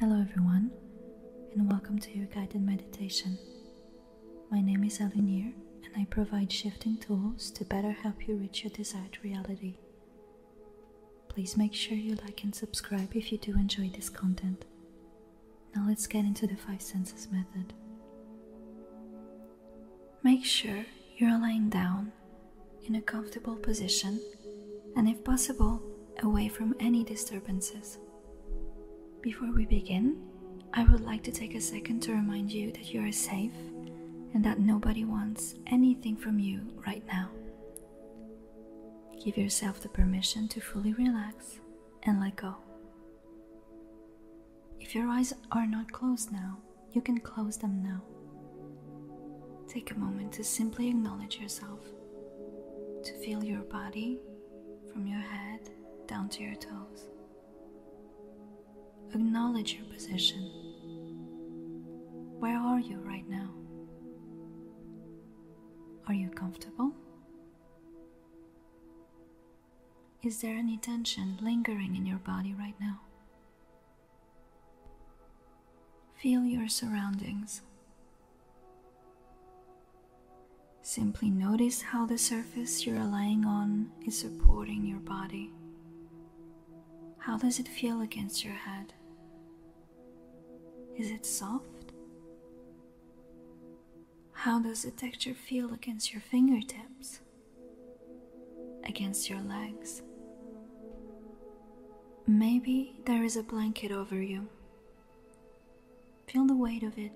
Hello, everyone, and welcome to your guided meditation. My name is Alunir, and I provide shifting tools to better help you reach your desired reality. Please make sure you like and subscribe if you do enjoy this content. Now, let's get into the five senses method. Make sure you're lying down in a comfortable position and, if possible, away from any disturbances. Before we begin, I would like to take a second to remind you that you are safe and that nobody wants anything from you right now. Give yourself the permission to fully relax and let go. If your eyes are not closed now, you can close them now. Take a moment to simply acknowledge yourself, to feel your body from your head down to your toes. Acknowledge your position. Where are you right now? Are you comfortable? Is there any tension lingering in your body right now? Feel your surroundings. Simply notice how the surface you're lying on is supporting your body. How does it feel against your head? Is it soft? How does the texture feel against your fingertips? Against your legs? Maybe there is a blanket over you. Feel the weight of it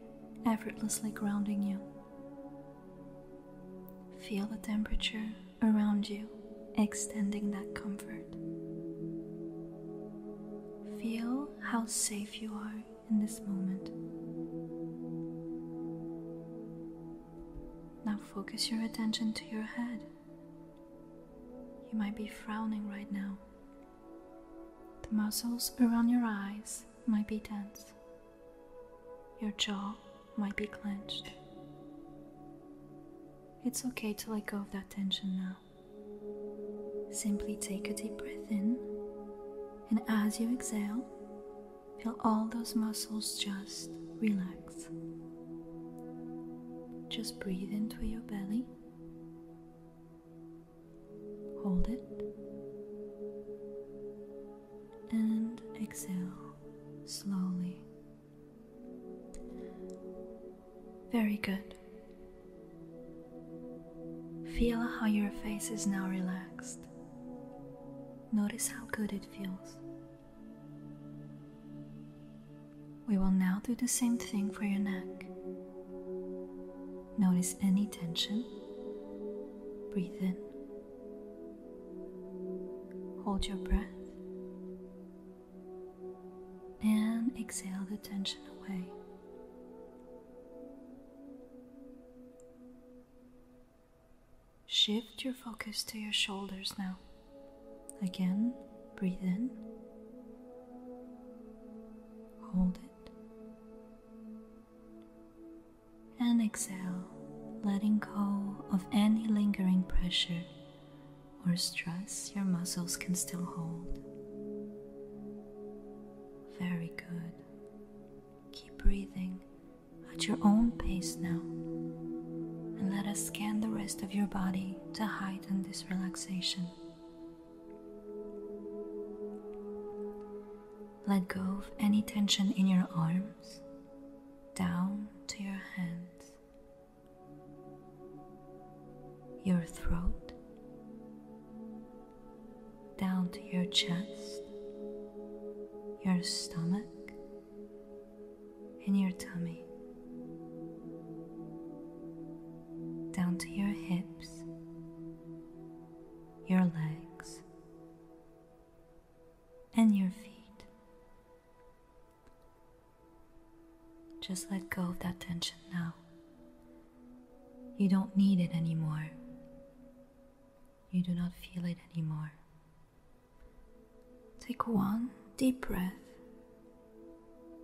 effortlessly grounding you. Feel the temperature around you extending that comfort. Feel how safe you are in this moment. Now focus your attention to your head. You might be frowning right now. The muscles around your eyes might be tense. Your jaw might be clenched. It's okay to let go of that tension now. Simply take a deep breath in, and as you exhale, Feel all those muscles just relax. Just breathe into your belly. Hold it. And exhale slowly. Very good. Feel how your face is now relaxed. Notice how good it feels. We will now do the same thing for your neck. Notice any tension. Breathe in. Hold your breath. And exhale the tension away. Shift your focus to your shoulders now. Again, breathe in. Exhale, letting go of any lingering pressure or stress your muscles can still hold. Very good. Keep breathing at your own pace now, and let us scan the rest of your body to heighten this relaxation. Let go of any tension in your arms, down to your hands your throat, down to your chest, your stomach, and your tummy, down to your hips, your legs, and your feet. Just let go of that tension now. You don't need it anymore you do not feel it anymore. Take one deep breath.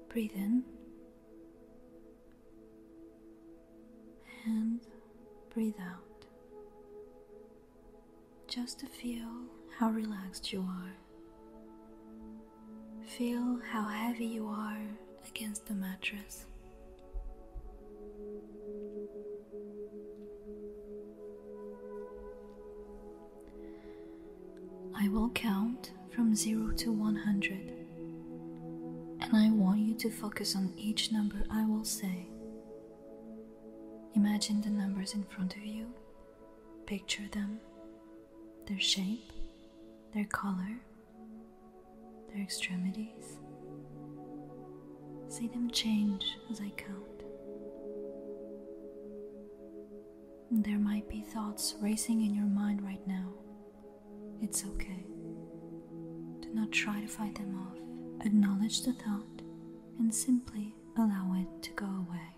Breathe in and breathe out. Just to feel how relaxed you are. Feel how heavy you are against the mattress. Count from 0 to 100, and I want you to focus on each number I will say. Imagine the numbers in front of you, picture them, their shape, their color, their extremities. See them change as I count. There might be thoughts racing in your mind right now. It's okay. Not try to fight them off. Acknowledge the thought and simply allow it to go away.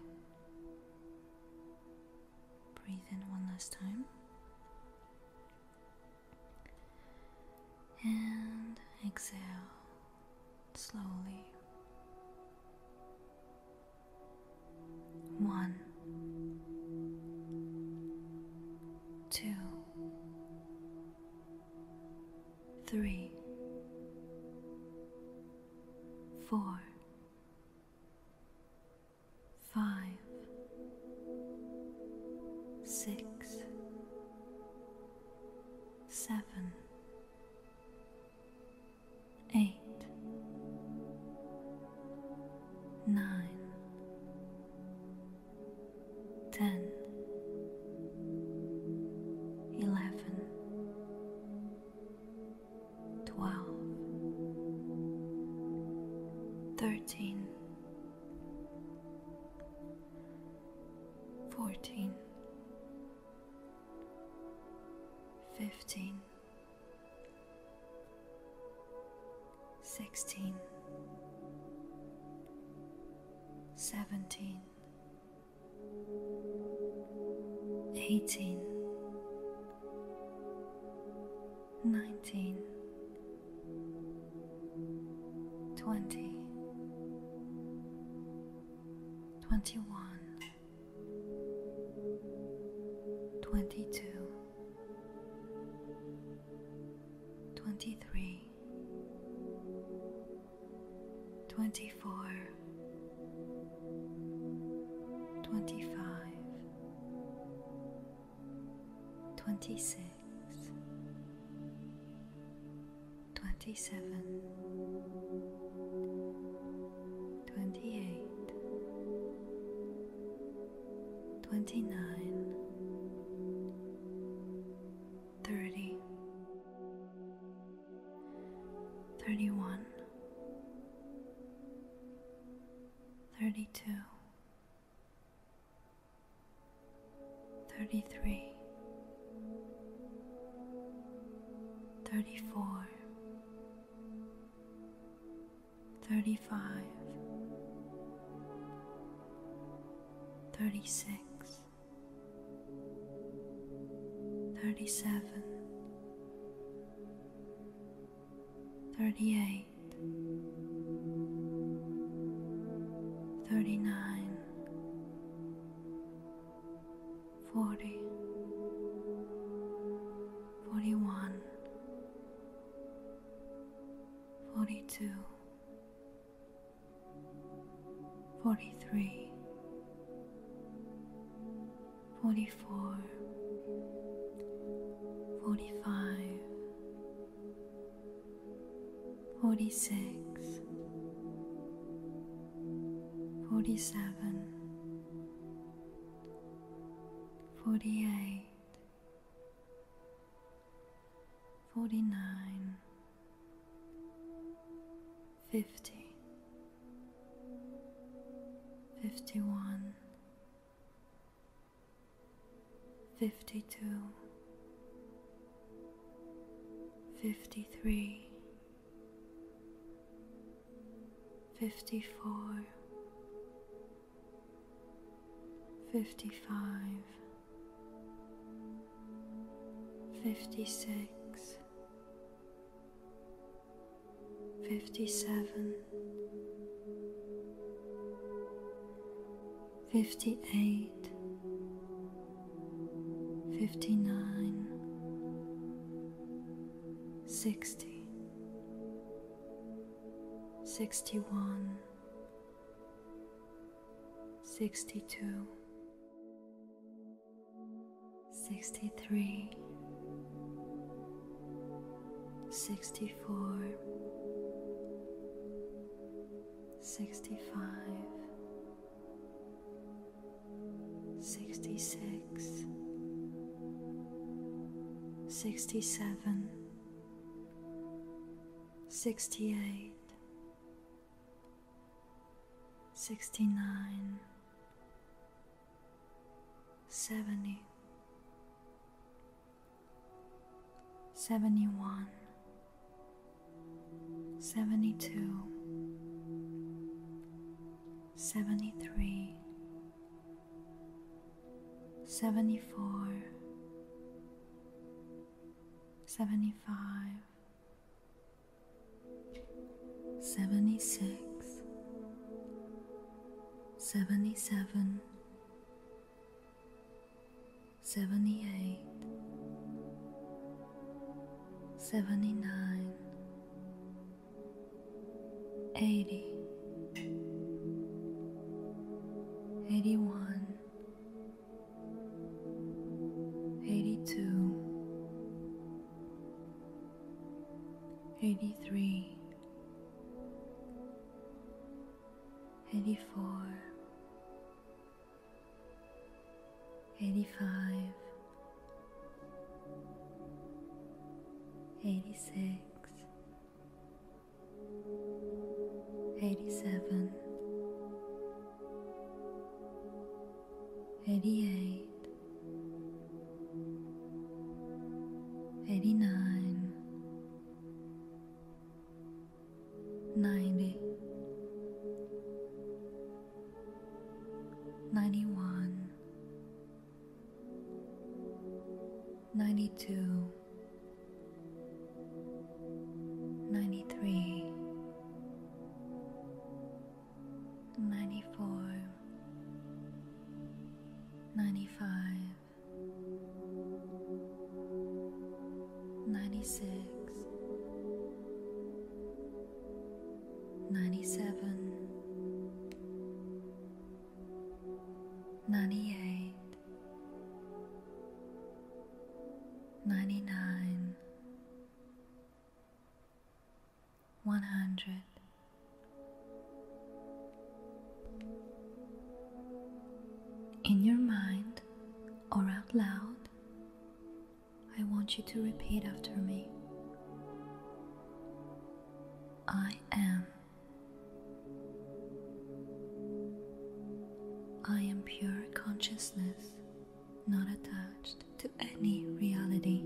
Breathe in one last time. And exhale slowly. One, 16 17 18 19 20 21 22 23 twenty-four, twenty-five, twenty-six, twenty-seven, 36 37 38 39 40 forty eight, forty nine, fifty, fifty one, fifty two, fifty three. 54 55 fifty six, fifty seven, fifty eight, fifty nine, sixty, sixty one, sixty two. 63 64 65 66 67 68 69 70 71 72 73 74 75 76 77 78 79 80 81 91 92 93 100 In your mind or out loud, I want you to repeat after me. I am. I am pure consciousness, not attached to any reality.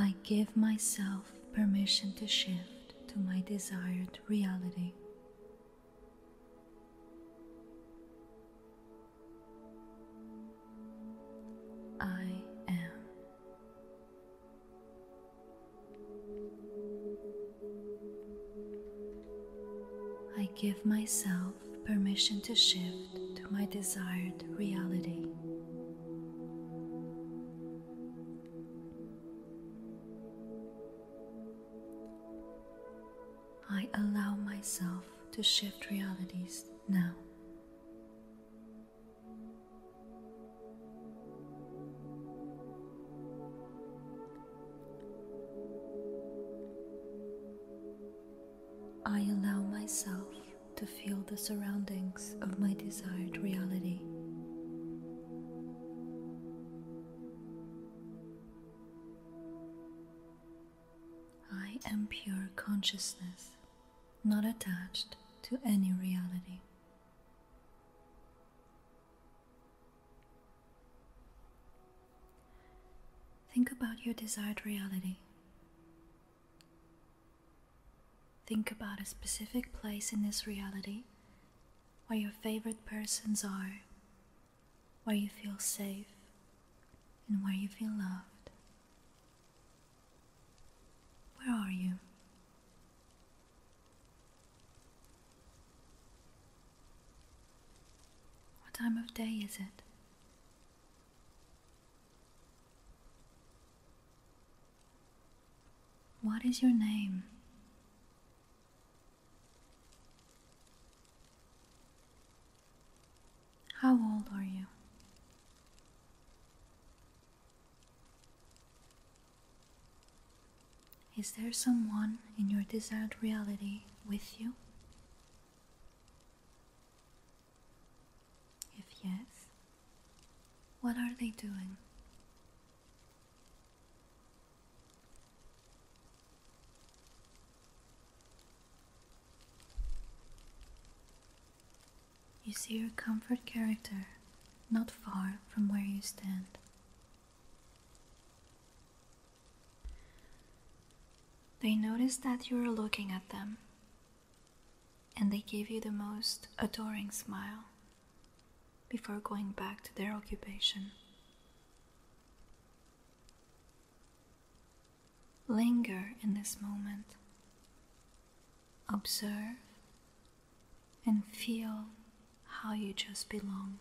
I give myself permission to shift to my desired reality. I am. I give myself permission to shift to my desired reality. To shift realities now. I allow myself to feel the surroundings of my desired reality. I am pure consciousness, not attached to any reality. Think about your desired reality. Think about a specific place in this reality where your favorite persons are, where you feel safe, and where you feel loved. Where are you? Time of day is it? What is your name? How old are you? Is there someone in your desired reality with you? If yes, what are they doing? You see your comfort character not far from where you stand. They notice that you are looking at them, and they give you the most adoring smile before going back to their occupation. Linger in this moment. Observe and feel how you just belong.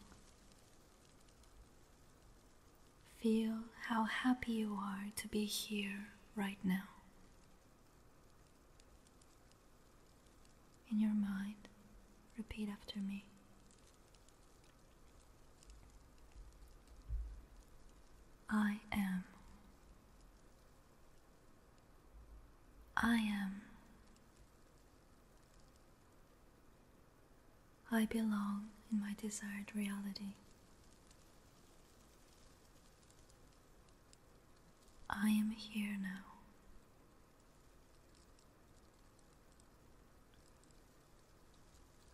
Feel how happy you are to be here right now. In your mind, repeat after me. I am. I am. I belong in my desired reality. I am here now.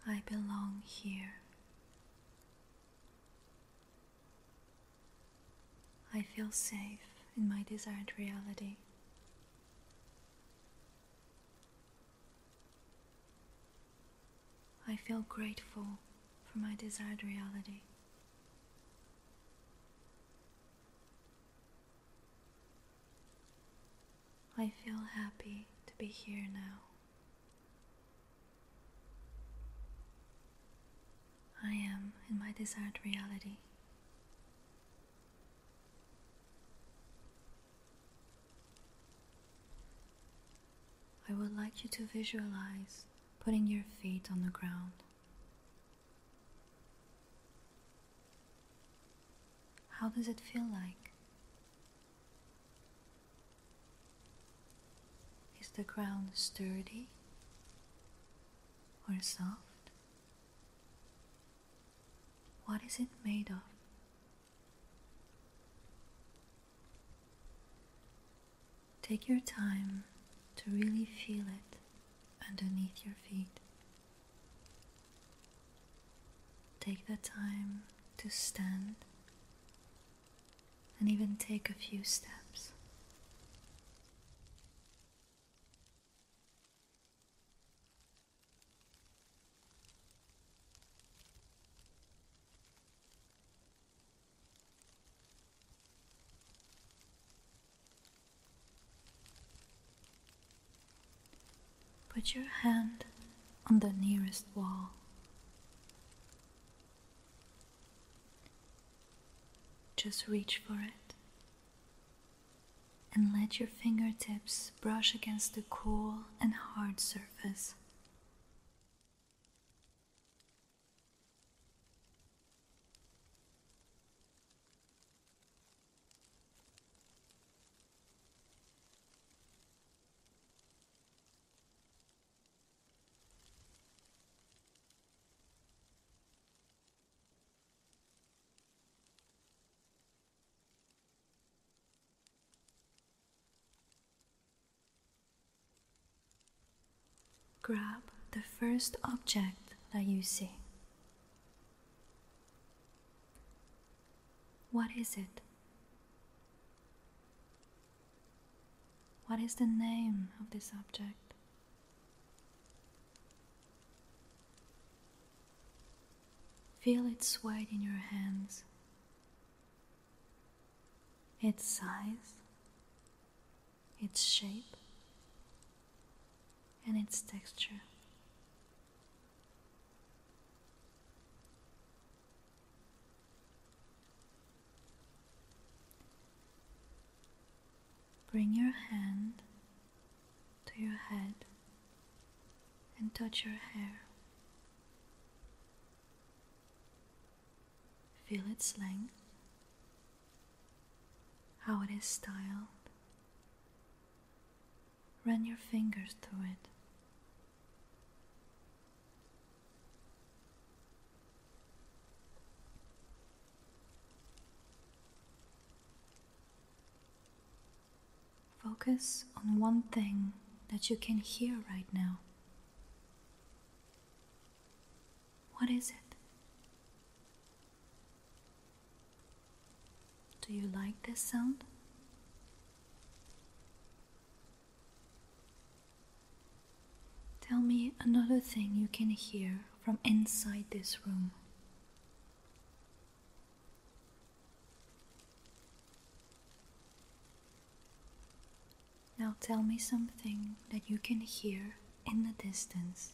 I belong here. I feel safe in my desired reality. I feel grateful for my desired reality. I feel happy to be here now. I am in my desired reality. I would like you to visualize putting your feet on the ground. How does it feel like? Is the ground sturdy or soft? What is it made of? Take your time to really feel it underneath your feet. Take the time to stand and even take a few steps. Put your hand on the nearest wall. Just reach for it and let your fingertips brush against the cool and hard surface. Grab the first object that you see. What is it? What is the name of this object? Feel its weight in your hands, its size, its shape, and its texture. Bring your hand to your head and touch your hair. Feel its length, how it is styled. Run your fingers through it. Focus on one thing that you can hear right now. What is it? Do you like this sound? Tell me another thing you can hear from inside this room. Now tell me something that you can hear in the distance,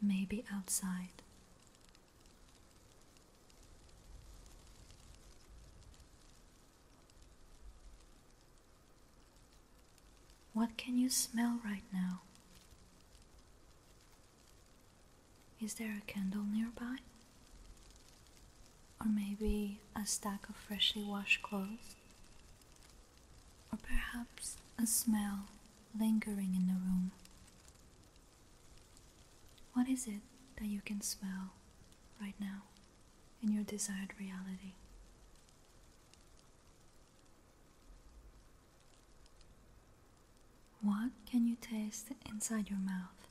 maybe outside. What can you smell right now? Is there a candle nearby? Or maybe a stack of freshly washed clothes? Or perhaps a smell lingering in the room? What is it that you can smell right now in your desired reality? What can you taste inside your mouth?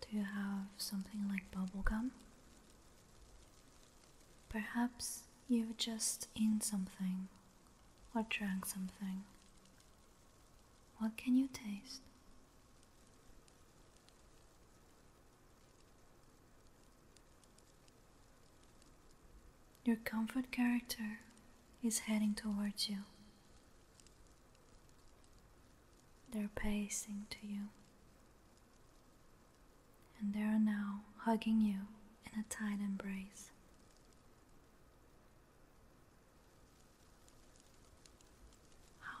Do you have something like bubblegum? Perhaps you've just eaten something or drank something. What can you taste? Your comfort character is heading towards you. They're pacing to you, and they are now hugging you in a tight embrace.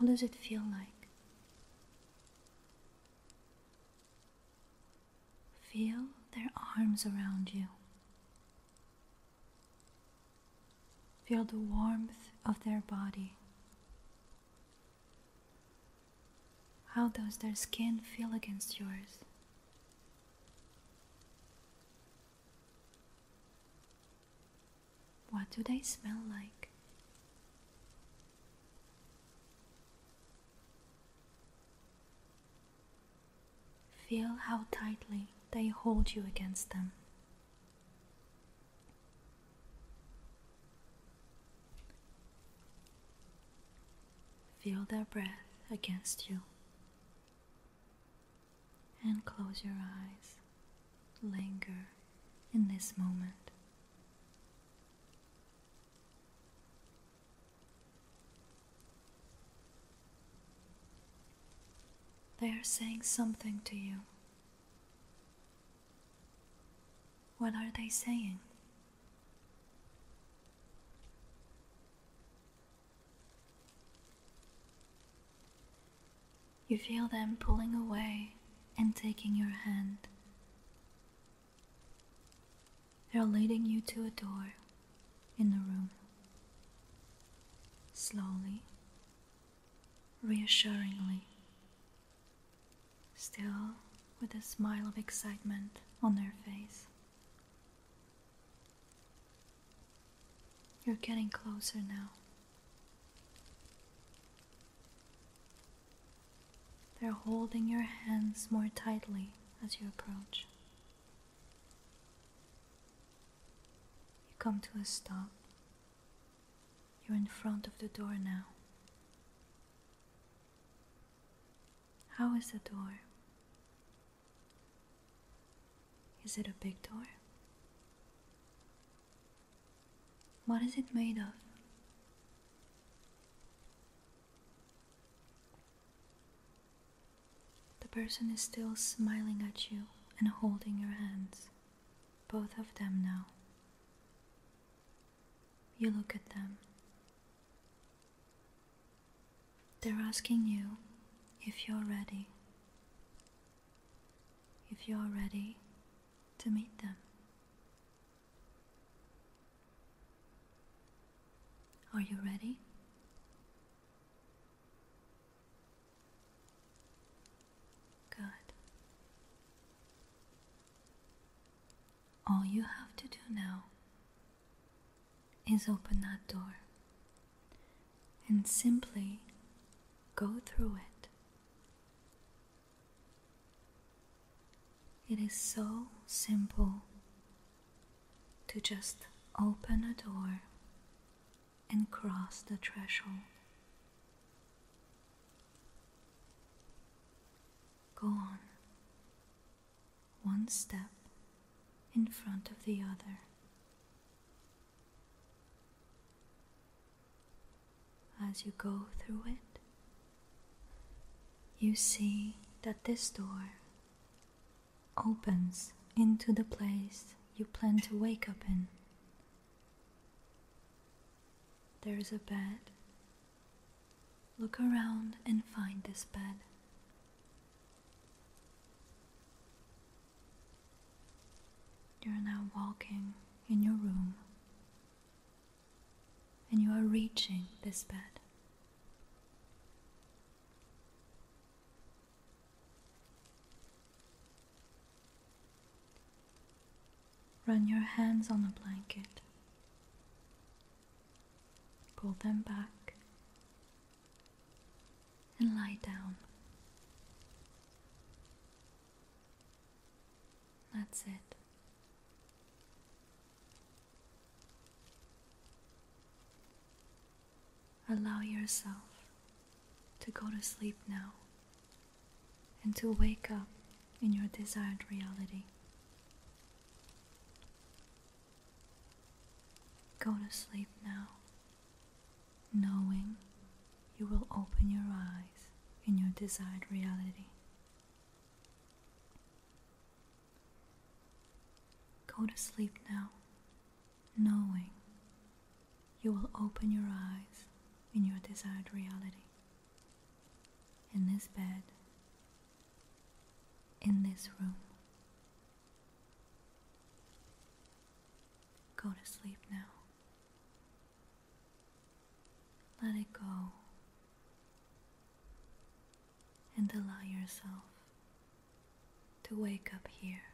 How does it feel like? Feel their arms around you. Feel the warmth of their body. How does their skin feel against yours? What do they smell like? Feel how tightly they hold you against them. Feel their breath against you. And close your eyes. Linger in this moment. They are saying something to you. What are they saying? You feel them pulling away and taking your hand. They're leading you to a door in the room. Slowly, reassuringly, still with a smile of excitement on their face. You're getting closer now. They're holding your hands more tightly as you approach. You come to a stop. You're in front of the door now. How is the door? Is it a big door? What is it made of? The person is still smiling at you and holding your hands, both of them now. You look at them. They're asking you if you're ready. If you're ready to meet them. Are you ready? Good. All you have to do now is open that door and simply go through it. It is so simple to just open a door and cross the threshold. Go on, one step in front of the other. As you go through it, you see that this door opens into the place you plan to wake up in. There is a bed. Look around and find this bed. You're now walking in your room and you are reaching this bed. Run your hands on the blanket. Pull them back and lie down. That's it. Allow yourself to go to sleep now and to wake up in your desired reality. Go to sleep now, knowing you will open your eyes in your desired reality. Go to sleep now, knowing you will open your eyes in your desired reality. In this bed, in this room. Go to sleep now. Let it go and allow yourself to wake up here